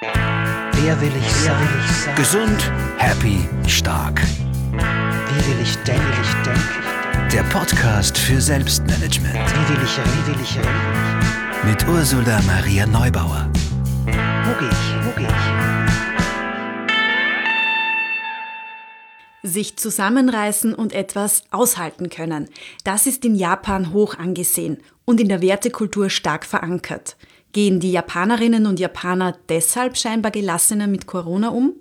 Wer will ich sein? Will ich sein? Gesund, happy, stark. Wie will ich denken? Will ich denken? Der Podcast für Selbstmanagement. Wie will ich reden? Wie will ich reden? Mit Ursula Maria Neubauer. Wo gehe ich? Wo gehe ich? Sich zusammenreißen und etwas aushalten können. Das ist in Japan hoch angesehen und in der Wertekultur stark verankert. Gehen die Japanerinnen und Japaner deshalb scheinbar gelassener mit Corona um?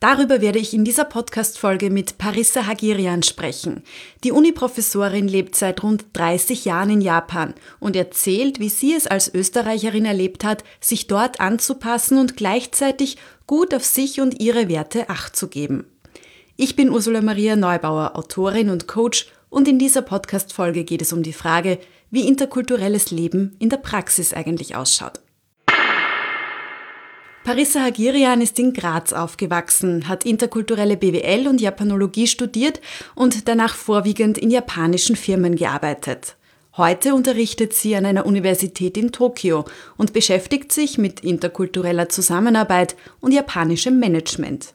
Darüber werde ich in dieser Podcast-Folge mit Parissa Hagirian sprechen. Die Uniprofessorin lebt seit rund 30 Jahren in Japan und erzählt, wie sie es als Österreicherin erlebt hat, sich dort anzupassen und gleichzeitig gut auf sich und ihre Werte Acht zu geben. Ich bin Ursula Maria Neubauer, Autorin und Coach und in dieser Podcast-Folge geht es um die Frage, wie interkulturelles Leben in der Praxis eigentlich ausschaut. Parissa Hagirian ist in Graz aufgewachsen, hat interkulturelle BWL und Japanologie studiert und danach vorwiegend in japanischen Firmen gearbeitet. Heute unterrichtet sie an einer Universität in Tokio und beschäftigt sich mit interkultureller Zusammenarbeit und japanischem Management.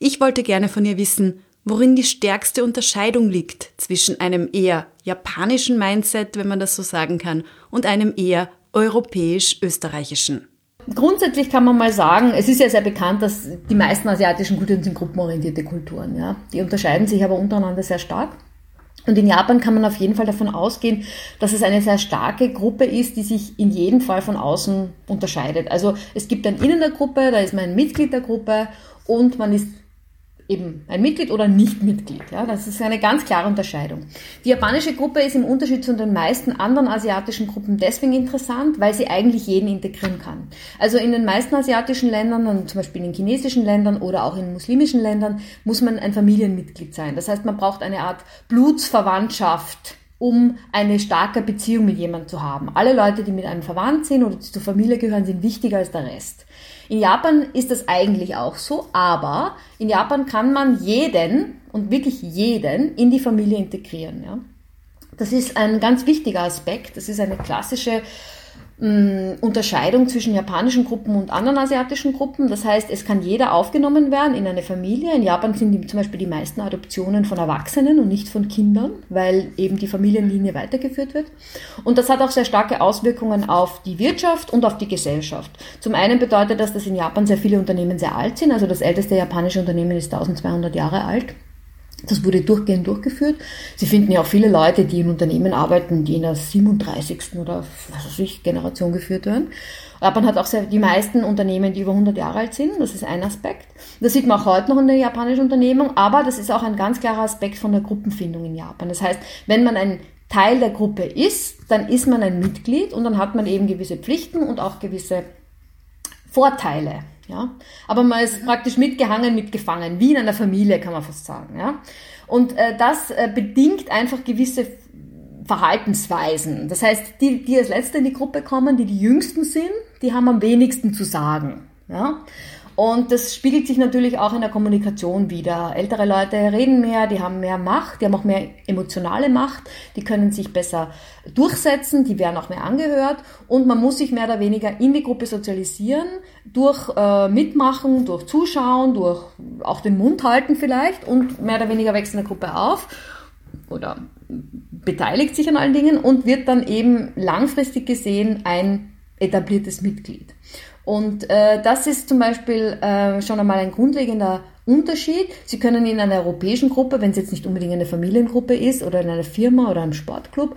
Ich wollte gerne von ihr wissen, worin die stärkste Unterscheidung liegt zwischen einem eher japanischen Mindset, wenn man das so sagen kann, und einem eher europäisch-österreichischen. Grundsätzlich kann man mal sagen, es ist ja sehr bekannt, dass die meisten asiatischen Kulturen sind gruppenorientierte Kulturen. Ja? Die unterscheiden sich aber untereinander sehr stark. Und in Japan kann man auf jeden Fall davon ausgehen, dass es eine sehr starke Gruppe ist, die sich in jedem Fall von außen unterscheidet. Also es gibt ein Innen der Gruppe, da ist man ein Mitglied der Gruppe und man ist eben ein Mitglied oder nicht Mitglied. Ja, das ist eine ganz klare Unterscheidung. Die japanische Gruppe ist im Unterschied zu den meisten anderen asiatischen Gruppen deswegen interessant, weil sie eigentlich jeden integrieren kann. Also in den meisten asiatischen Ländern und zum Beispiel in chinesischen Ländern oder auch in muslimischen Ländern muss man ein Familienmitglied sein. Das heißt, man braucht eine Art Blutsverwandtschaft um eine starke Beziehung mit jemandem zu haben. Alle Leute, die mit einem verwandt sind oder zur Familie gehören, sind wichtiger als der Rest. In Japan ist das eigentlich auch so, aber in Japan kann man jeden und wirklich jeden in die Familie integrieren. Ja? Das ist ein ganz wichtiger Aspekt. Das ist eine klassische Unterscheidung zwischen japanischen Gruppen und anderen asiatischen Gruppen. Das heißt, es kann jeder aufgenommen werden in eine Familie. In Japan sind zum Beispiel die meisten Adoptionen von Erwachsenen und nicht von Kindern, weil eben die Familienlinie weitergeführt wird. Und das hat auch sehr starke Auswirkungen auf die Wirtschaft und auf die Gesellschaft. Zum einen bedeutet das, dass in Japan sehr viele Unternehmen sehr alt sind. Also das älteste japanische Unternehmen ist 1200 Jahre alt. Das wurde durchgehend durchgeführt. Sie finden ja auch viele Leute, die in Unternehmen arbeiten, die in der 37. oder was weiß ich, Generation geführt werden. Japan hat auch sehr, die meisten Unternehmen, die über 100 Jahre alt sind. Das ist ein Aspekt. Das sieht man auch heute noch in der japanischen Unternehmung. Aber das ist auch ein ganz klarer Aspekt von der Gruppenfindung in Japan. Das heißt, wenn man ein Teil der Gruppe ist, dann ist man ein Mitglied und dann hat man eben gewisse Pflichten und auch gewisse Vorteile. Ja? Aber man ist praktisch mitgehangen, mitgefangen, wie in einer Familie, kann man fast sagen. Ja? Und äh, das äh, bedingt einfach gewisse Verhaltensweisen. Das heißt, die, die als Letzte in die Gruppe kommen, die die Jüngsten sind, die haben am wenigsten zu sagen. Ja? Und das spiegelt sich natürlich auch in der Kommunikation wieder. Ältere Leute reden mehr, die haben mehr Macht, die haben auch mehr emotionale Macht, die können sich besser durchsetzen, die werden auch mehr angehört und man muss sich mehr oder weniger in die Gruppe sozialisieren, durch äh, Mitmachen, durch Zuschauen, durch auch den Mund halten vielleicht und mehr oder weniger wächst in der Gruppe auf oder beteiligt sich an allen Dingen und wird dann eben langfristig gesehen ein etabliertes Mitglied. Und äh, das ist zum Beispiel äh, schon einmal ein grundlegender Unterschied. Sie können in einer europäischen Gruppe, wenn es jetzt nicht unbedingt eine Familiengruppe ist oder in einer Firma oder einem Sportclub,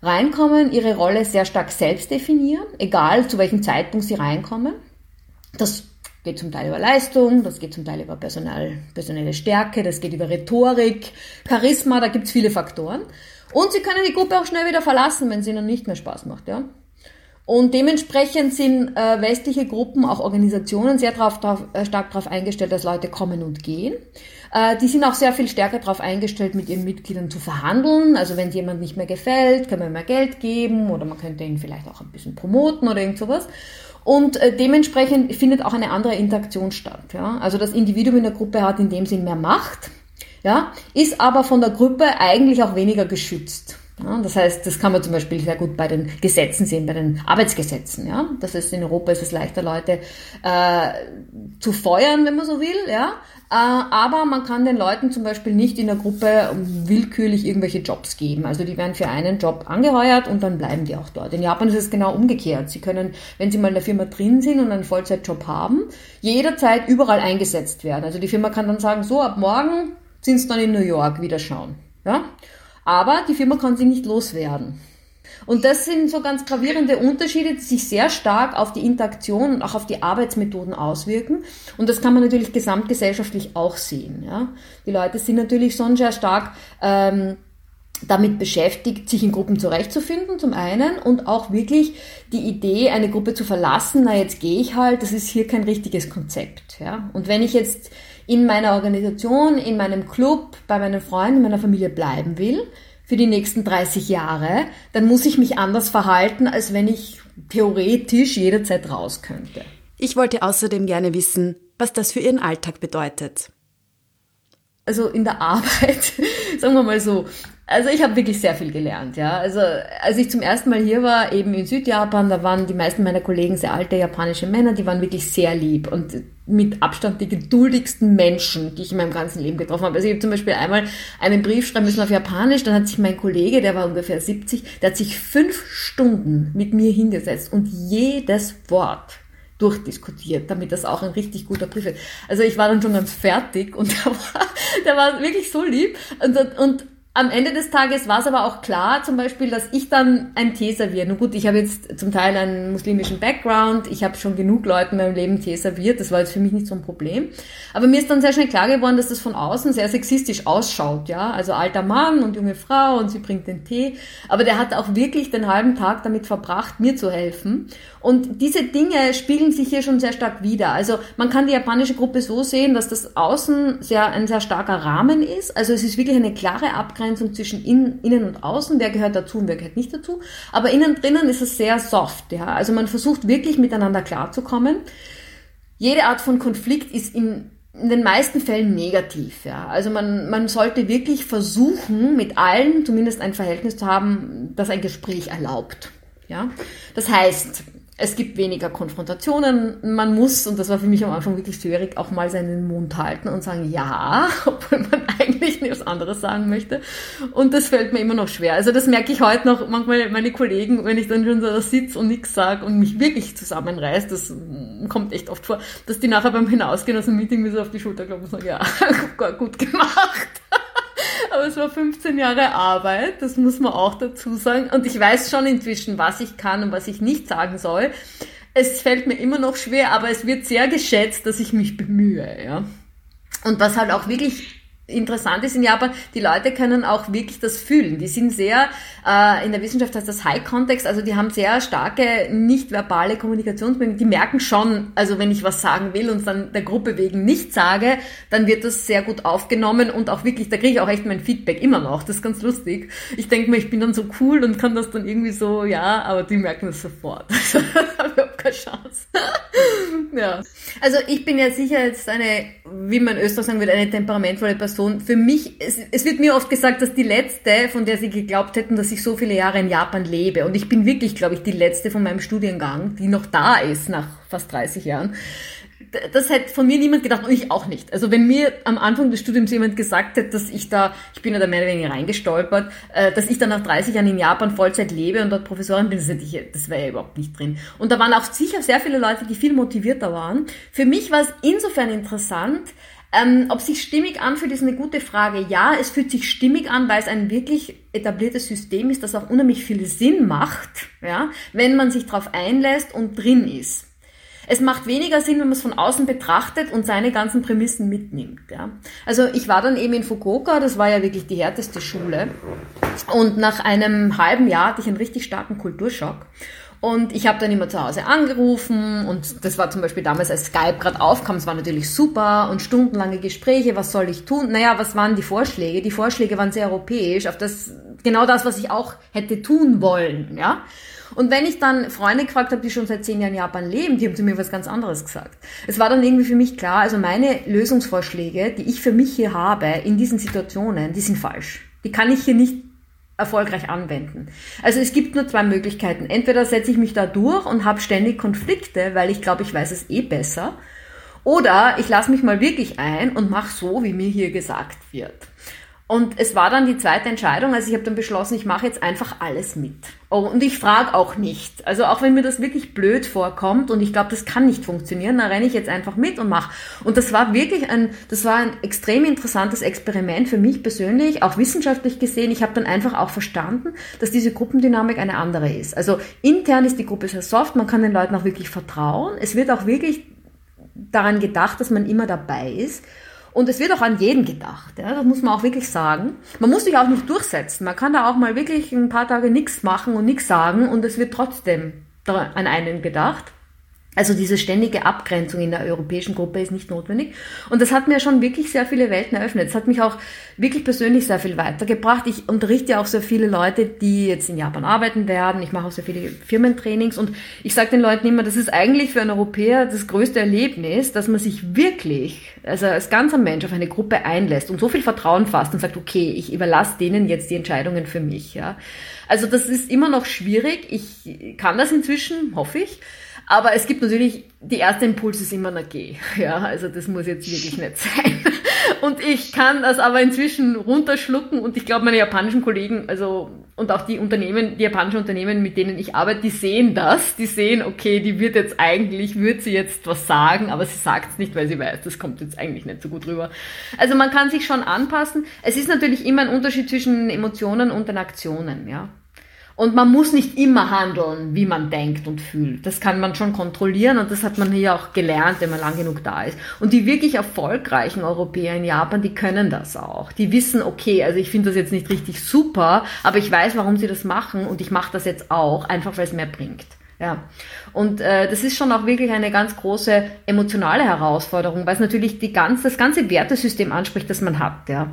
reinkommen, ihre Rolle sehr stark selbst definieren, egal zu welchem Zeitpunkt sie reinkommen. Das geht zum Teil über Leistung, das geht zum Teil über personal, personelle Stärke, das geht über Rhetorik, Charisma, da gibt's viele Faktoren. Und sie können die Gruppe auch schnell wieder verlassen, wenn es ihnen nicht mehr Spaß macht. Ja? Und dementsprechend sind äh, westliche Gruppen, auch Organisationen, sehr drauf, drauf, äh, stark darauf eingestellt, dass Leute kommen und gehen. Äh, die sind auch sehr viel stärker darauf eingestellt, mit ihren Mitgliedern zu verhandeln. Also wenn jemand nicht mehr gefällt, kann man mehr Geld geben oder man könnte ihn vielleicht auch ein bisschen promoten oder irgend sowas. Und äh, dementsprechend findet auch eine andere Interaktion statt. Ja? Also das Individuum in der Gruppe hat in dem Sinn mehr Macht, ja? ist aber von der Gruppe eigentlich auch weniger geschützt. Das heißt, das kann man zum Beispiel sehr gut bei den Gesetzen sehen, bei den Arbeitsgesetzen. Ja? Das heißt, in Europa ist es leichter, Leute äh, zu feuern, wenn man so will. Ja? Äh, aber man kann den Leuten zum Beispiel nicht in der Gruppe willkürlich irgendwelche Jobs geben. Also die werden für einen Job angeheuert und dann bleiben die auch dort. In Japan ist es genau umgekehrt. Sie können, wenn sie mal in der Firma drin sind und einen Vollzeitjob haben, jederzeit überall eingesetzt werden. Also die Firma kann dann sagen, so ab morgen sind sie dann in New York wieder schauen. Ja? Aber die Firma kann sie nicht loswerden. Und das sind so ganz gravierende Unterschiede, die sich sehr stark auf die Interaktion und auch auf die Arbeitsmethoden auswirken. Und das kann man natürlich gesamtgesellschaftlich auch sehen. Ja? Die Leute sind natürlich schon sehr stark ähm, damit beschäftigt, sich in Gruppen zurechtzufinden, zum einen, und auch wirklich die Idee, eine Gruppe zu verlassen, na jetzt gehe ich halt, das ist hier kein richtiges Konzept. Ja? Und wenn ich jetzt in meiner Organisation, in meinem Club, bei meinen Freunden, in meiner Familie bleiben will, für die nächsten 30 Jahre, dann muss ich mich anders verhalten, als wenn ich theoretisch jederzeit raus könnte. Ich wollte außerdem gerne wissen, was das für Ihren Alltag bedeutet. Also in der Arbeit, sagen wir mal so, also ich habe wirklich sehr viel gelernt, ja. Also als ich zum ersten Mal hier war, eben in Südjapan, da waren die meisten meiner Kollegen sehr alte japanische Männer, die waren wirklich sehr lieb und mit Abstand die geduldigsten Menschen, die ich in meinem ganzen Leben getroffen habe. Also ich habe zum Beispiel einmal einen Brief schreiben müssen auf Japanisch, dann hat sich mein Kollege, der war ungefähr 70, der hat sich fünf Stunden mit mir hingesetzt und jedes Wort durchdiskutiert, damit das auch ein richtig guter Brief ist. Also ich war dann schon ganz fertig und der war, der war wirklich so lieb und, und am Ende des Tages war es aber auch klar, zum Beispiel, dass ich dann einen Tee serviere. Nun gut, ich habe jetzt zum Teil einen muslimischen Background, ich habe schon genug Leuten in meinem Leben Tee serviert, das war jetzt für mich nicht so ein Problem. Aber mir ist dann sehr schnell klar geworden, dass das von außen sehr sexistisch ausschaut, ja. Also alter Mann und junge Frau und sie bringt den Tee. Aber der hat auch wirklich den halben Tag damit verbracht, mir zu helfen. Und diese Dinge spiegeln sich hier schon sehr stark wieder. Also man kann die japanische Gruppe so sehen, dass das Außen sehr, ein sehr starker Rahmen ist. Also es ist wirklich eine klare Abgrenzung Abgrenzung zwischen in, innen und außen, wer gehört dazu und wer gehört nicht dazu. Aber innen drinnen ist es sehr soft, ja. Also man versucht wirklich miteinander klarzukommen. Jede Art von Konflikt ist in, in den meisten Fällen negativ, ja. Also man, man sollte wirklich versuchen, mit allen zumindest ein Verhältnis zu haben, das ein Gespräch erlaubt, ja. Das heißt, es gibt weniger Konfrontationen. Man muss, und das war für mich am Anfang wirklich schwierig, auch mal seinen Mund halten und sagen ja, obwohl man eigentlich nichts anderes sagen möchte. Und das fällt mir immer noch schwer. Also das merke ich heute noch manchmal meine Kollegen, wenn ich dann schon so sitze und nichts sage und mich wirklich zusammenreiß, das kommt echt oft vor, dass die nachher beim Hinausgehen aus dem Meeting mir so auf die Schulter klopfen und sagen, ja, gut gemacht. Aber es war 15 Jahre Arbeit, das muss man auch dazu sagen. Und ich weiß schon inzwischen, was ich kann und was ich nicht sagen soll. Es fällt mir immer noch schwer, aber es wird sehr geschätzt, dass ich mich bemühe, ja. Und was halt auch wirklich interessant ist in Japan, die Leute können auch wirklich das fühlen. Die sind sehr, äh, in der Wissenschaft heißt das High Context, also die haben sehr starke nicht-verbale Kommunikationsmöglichkeiten. Die merken schon, also wenn ich was sagen will und dann der Gruppe wegen nicht sage, dann wird das sehr gut aufgenommen und auch wirklich, da kriege ich auch echt mein Feedback immer noch. Das ist ganz lustig. Ich denke mir, ich bin dann so cool und kann das dann irgendwie so, ja, aber die merken das sofort. Also, ich habe keine Chance. ja. Also ich bin ja sicher jetzt eine, wie man in Österreich sagen würde, eine temperamentvolle Person Person. Für mich, es, es wird mir oft gesagt, dass die letzte, von der sie geglaubt hätten, dass ich so viele Jahre in Japan lebe. Und ich bin wirklich, glaube ich, die letzte von meinem Studiengang, die noch da ist nach fast 30 Jahren das hätte von mir niemand gedacht und ich auch nicht. Also wenn mir am Anfang des Studiums jemand gesagt hätte, dass ich da, ich bin ja da mehr oder weniger reingestolpert, äh, dass ich dann nach 30 Jahren in Japan Vollzeit lebe und dort Professorin bin, das wäre ja überhaupt nicht drin. Und da waren auch sicher sehr viele Leute, die viel motivierter waren. Für mich war es insofern interessant, ähm, ob sich stimmig anfühlt, ist eine gute Frage. Ja, es fühlt sich stimmig an, weil es ein wirklich etabliertes System ist, das auch unheimlich viel Sinn macht, ja, wenn man sich darauf einlässt und drin ist. Es macht weniger Sinn, wenn man es von außen betrachtet und seine ganzen Prämissen mitnimmt. Ja. Also ich war dann eben in Fukuoka, das war ja wirklich die härteste Schule. Und nach einem halben Jahr hatte ich einen richtig starken Kulturschock. Und ich habe dann immer zu Hause angerufen und das war zum Beispiel damals, als Skype gerade aufkam, es war natürlich super und stundenlange Gespräche, was soll ich tun? Naja, was waren die Vorschläge? Die Vorschläge waren sehr europäisch, auf das, genau das, was ich auch hätte tun wollen, ja. Und wenn ich dann Freunde gefragt habe, die schon seit zehn Jahren in Japan leben, die haben zu mir was ganz anderes gesagt. Es war dann irgendwie für mich klar, also meine Lösungsvorschläge, die ich für mich hier habe in diesen Situationen, die sind falsch. Die kann ich hier nicht erfolgreich anwenden. Also es gibt nur zwei Möglichkeiten. Entweder setze ich mich da durch und habe ständig Konflikte, weil ich glaube, ich weiß es eh besser. Oder ich lasse mich mal wirklich ein und mache so, wie mir hier gesagt wird. Und es war dann die zweite Entscheidung, also ich habe dann beschlossen, ich mache jetzt einfach alles mit. Oh, und ich frage auch nicht. Also auch wenn mir das wirklich blöd vorkommt und ich glaube, das kann nicht funktionieren, dann renne ich jetzt einfach mit und mache. Und das war wirklich ein, das war ein extrem interessantes Experiment für mich persönlich, auch wissenschaftlich gesehen. Ich habe dann einfach auch verstanden, dass diese Gruppendynamik eine andere ist. Also intern ist die Gruppe sehr soft, man kann den Leuten auch wirklich vertrauen. Es wird auch wirklich daran gedacht, dass man immer dabei ist. Und es wird auch an jeden gedacht, ja, das muss man auch wirklich sagen. Man muss sich auch nicht durchsetzen. Man kann da auch mal wirklich ein paar Tage nichts machen und nichts sagen und es wird trotzdem an einen gedacht. Also diese ständige Abgrenzung in der europäischen Gruppe ist nicht notwendig. Und das hat mir schon wirklich sehr viele Welten eröffnet. Es hat mich auch wirklich persönlich sehr viel weitergebracht. Ich unterrichte auch sehr viele Leute, die jetzt in Japan arbeiten werden. Ich mache auch sehr viele Firmentrainings und ich sage den Leuten immer, das ist eigentlich für einen Europäer das größte Erlebnis, dass man sich wirklich, also als ganzer Mensch auf eine Gruppe einlässt und so viel Vertrauen fasst und sagt, okay, ich überlasse denen jetzt die Entscheidungen für mich. Ja. Also das ist immer noch schwierig. Ich kann das inzwischen, hoffe ich. Aber es gibt natürlich, die erste Impuls ist immer eine G. Ja, also das muss jetzt wirklich nicht sein. Und ich kann das aber inzwischen runterschlucken und ich glaube, meine japanischen Kollegen, also und auch die Unternehmen, die japanischen Unternehmen, mit denen ich arbeite, die sehen das. Die sehen, okay, die wird jetzt eigentlich, wird sie jetzt was sagen, aber sie sagt es nicht, weil sie weiß, das kommt jetzt eigentlich nicht so gut rüber. Also man kann sich schon anpassen. Es ist natürlich immer ein Unterschied zwischen Emotionen und den Aktionen, ja. Und man muss nicht immer handeln, wie man denkt und fühlt. Das kann man schon kontrollieren und das hat man hier auch gelernt, wenn man lang genug da ist. Und die wirklich erfolgreichen Europäer in Japan, die können das auch. Die wissen, okay, also ich finde das jetzt nicht richtig super, aber ich weiß, warum sie das machen und ich mache das jetzt auch, einfach weil es mehr bringt. Ja. Und äh, das ist schon auch wirklich eine ganz große emotionale Herausforderung, weil es natürlich die ganz, das ganze Wertesystem anspricht, das man hat. Ja.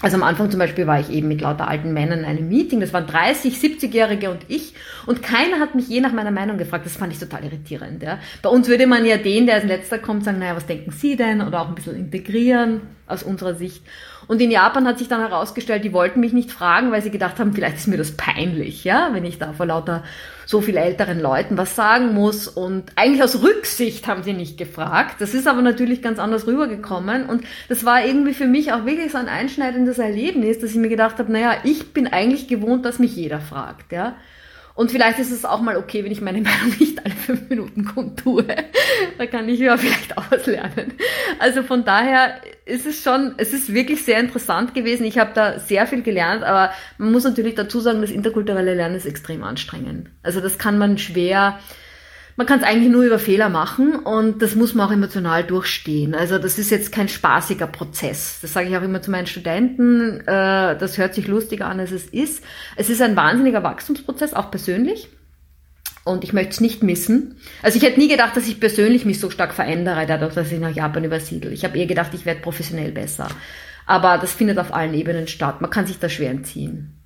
Also am Anfang zum Beispiel war ich eben mit lauter alten Männern in einem Meeting, das waren 30, 70-Jährige und ich und keiner hat mich je nach meiner Meinung gefragt, das fand ich total irritierend. Ja. Bei uns würde man ja den, der als letzter kommt, sagen, naja, was denken Sie denn? Oder auch ein bisschen integrieren aus unserer Sicht. Und in Japan hat sich dann herausgestellt, die wollten mich nicht fragen, weil sie gedacht haben, vielleicht ist mir das peinlich, ja, wenn ich da vor lauter so viel älteren Leuten was sagen muss. Und eigentlich aus Rücksicht haben sie nicht gefragt. Das ist aber natürlich ganz anders rübergekommen. Und das war irgendwie für mich auch wirklich so ein einschneidendes Erlebnis, dass ich mir gedacht habe, naja, ich bin eigentlich gewohnt, dass mich jeder fragt, ja. Und vielleicht ist es auch mal okay, wenn ich meine Meinung nicht alle fünf Minuten kundtue. da kann ich ja vielleicht auch was lernen. Also von daher ist es schon, es ist wirklich sehr interessant gewesen. Ich habe da sehr viel gelernt, aber man muss natürlich dazu sagen, das interkulturelle Lernen ist extrem anstrengend. Also das kann man schwer man kann es eigentlich nur über Fehler machen und das muss man auch emotional durchstehen. Also das ist jetzt kein spaßiger Prozess. Das sage ich auch immer zu meinen Studenten. Äh, das hört sich lustiger an, als es ist. Es ist ein wahnsinniger Wachstumsprozess, auch persönlich. Und ich möchte es nicht missen. Also ich hätte nie gedacht, dass ich persönlich mich so stark verändere, dadurch, dass ich nach Japan übersiedle. Ich habe eher gedacht, ich werde professionell besser. Aber das findet auf allen Ebenen statt. Man kann sich da schwer entziehen.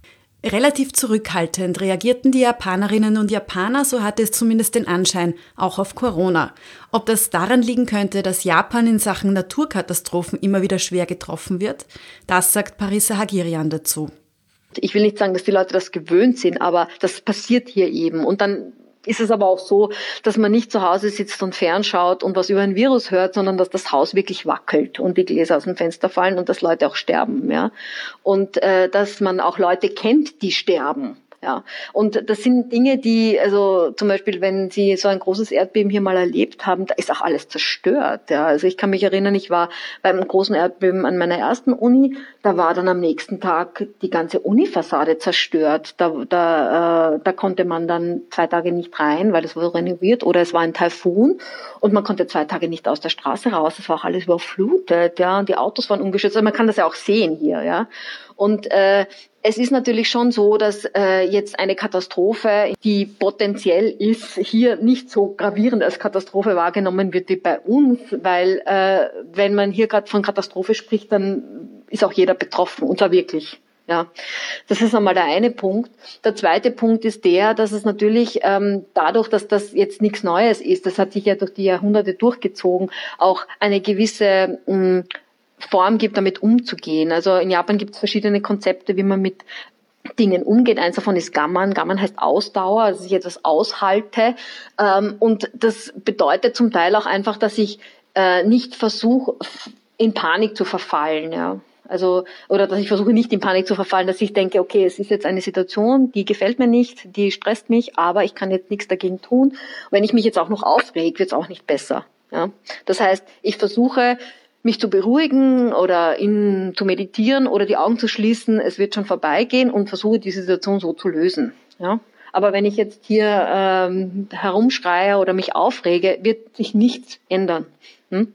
Relativ zurückhaltend reagierten die Japanerinnen und Japaner, so hatte es zumindest den Anschein, auch auf Corona. Ob das daran liegen könnte, dass Japan in Sachen Naturkatastrophen immer wieder schwer getroffen wird, das sagt Parisa Hagirian dazu. Ich will nicht sagen, dass die Leute das gewöhnt sind, aber das passiert hier eben. Und dann ist es aber auch so, dass man nicht zu Hause sitzt und fernschaut und was über ein Virus hört, sondern dass das Haus wirklich wackelt und die Gläser aus dem Fenster fallen und dass Leute auch sterben, ja. Und äh, dass man auch Leute kennt, die sterben. Ja, und das sind Dinge, die, also zum Beispiel, wenn Sie so ein großes Erdbeben hier mal erlebt haben, da ist auch alles zerstört. Ja, also ich kann mich erinnern, ich war beim großen Erdbeben an meiner ersten Uni, da war dann am nächsten Tag die ganze Unifassade zerstört. Da, da, äh, da konnte man dann zwei Tage nicht rein, weil es wurde renoviert, oder es war ein Taifun und man konnte zwei Tage nicht aus der Straße raus. Es war auch alles überflutet, ja, und die Autos waren umgeschützt. Also man kann das ja auch sehen hier, ja. Und äh, es ist natürlich schon so, dass äh, jetzt eine Katastrophe, die potenziell ist, hier nicht so gravierend als Katastrophe wahrgenommen wird wie bei uns, weil äh, wenn man hier gerade von Katastrophe spricht, dann ist auch jeder betroffen, und zwar wirklich. Ja, das ist einmal der eine Punkt. Der zweite Punkt ist der, dass es natürlich ähm, dadurch, dass das jetzt nichts Neues ist, das hat sich ja durch die Jahrhunderte durchgezogen, auch eine gewisse mh, Form gibt, damit umzugehen. Also in Japan gibt es verschiedene Konzepte, wie man mit Dingen umgeht. Eins davon ist Gammern. Gammern heißt Ausdauer, also dass ich etwas aushalte. Ähm, und das bedeutet zum Teil auch einfach, dass ich äh, nicht versuche, in Panik zu verfallen. Ja. Also, oder dass ich versuche nicht in Panik zu verfallen, dass ich denke, okay, es ist jetzt eine Situation, die gefällt mir nicht, die stresst mich, aber ich kann jetzt nichts dagegen tun. Wenn ich mich jetzt auch noch aufreg, wird es auch nicht besser. Ja? Das heißt, ich versuche, mich zu beruhigen oder in, zu meditieren oder die Augen zu schließen, es wird schon vorbeigehen und versuche die Situation so zu lösen. Ja? Aber wenn ich jetzt hier ähm, herumschreie oder mich aufrege, wird sich nichts ändern. Hm?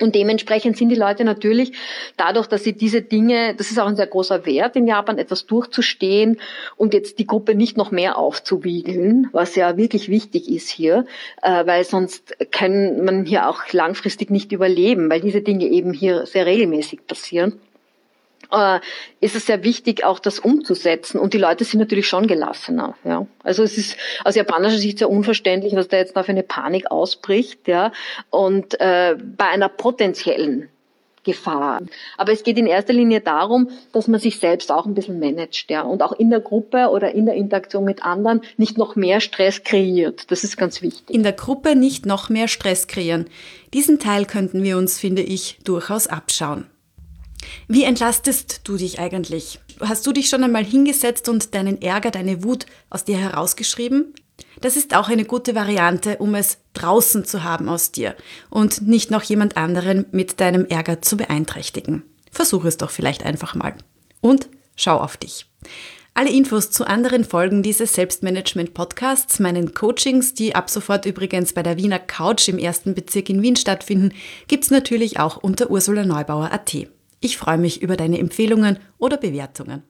Und dementsprechend sind die Leute natürlich dadurch, dass sie diese Dinge, das ist auch ein sehr großer Wert in Japan, etwas durchzustehen und jetzt die Gruppe nicht noch mehr aufzuwiegeln, was ja wirklich wichtig ist hier, äh, weil sonst kann man hier auch langfristig nicht überleben, weil diese Dinge eben hier sehr regelmäßig passieren äh, ist es sehr wichtig, auch das umzusetzen. Und die Leute sind natürlich schon gelassener. Ja. Also es ist aus japanischer Sicht sehr unverständlich, was da jetzt noch für eine Panik ausbricht. Ja. Und äh, bei einer potenziellen Gefahr. Aber es geht in erster Linie darum, dass man sich selbst auch ein bisschen managt, ja, und auch in der Gruppe oder in der Interaktion mit anderen nicht noch mehr Stress kreiert. Das ist ganz wichtig. In der Gruppe nicht noch mehr Stress kreieren. Diesen Teil könnten wir uns, finde ich, durchaus abschauen. Wie entlastest du dich eigentlich? Hast du dich schon einmal hingesetzt und deinen Ärger, deine Wut aus dir herausgeschrieben? Das ist auch eine gute Variante, um es draußen zu haben aus dir und nicht noch jemand anderen mit deinem Ärger zu beeinträchtigen. Versuch es doch vielleicht einfach mal. Und schau auf dich. Alle Infos zu anderen Folgen dieses Selbstmanagement-Podcasts, meinen Coachings, die ab sofort übrigens bei der Wiener Couch im ersten Bezirk in Wien stattfinden, gibt's natürlich auch unter ursulaneubauer.at. Ich freue mich über deine Empfehlungen oder Bewertungen.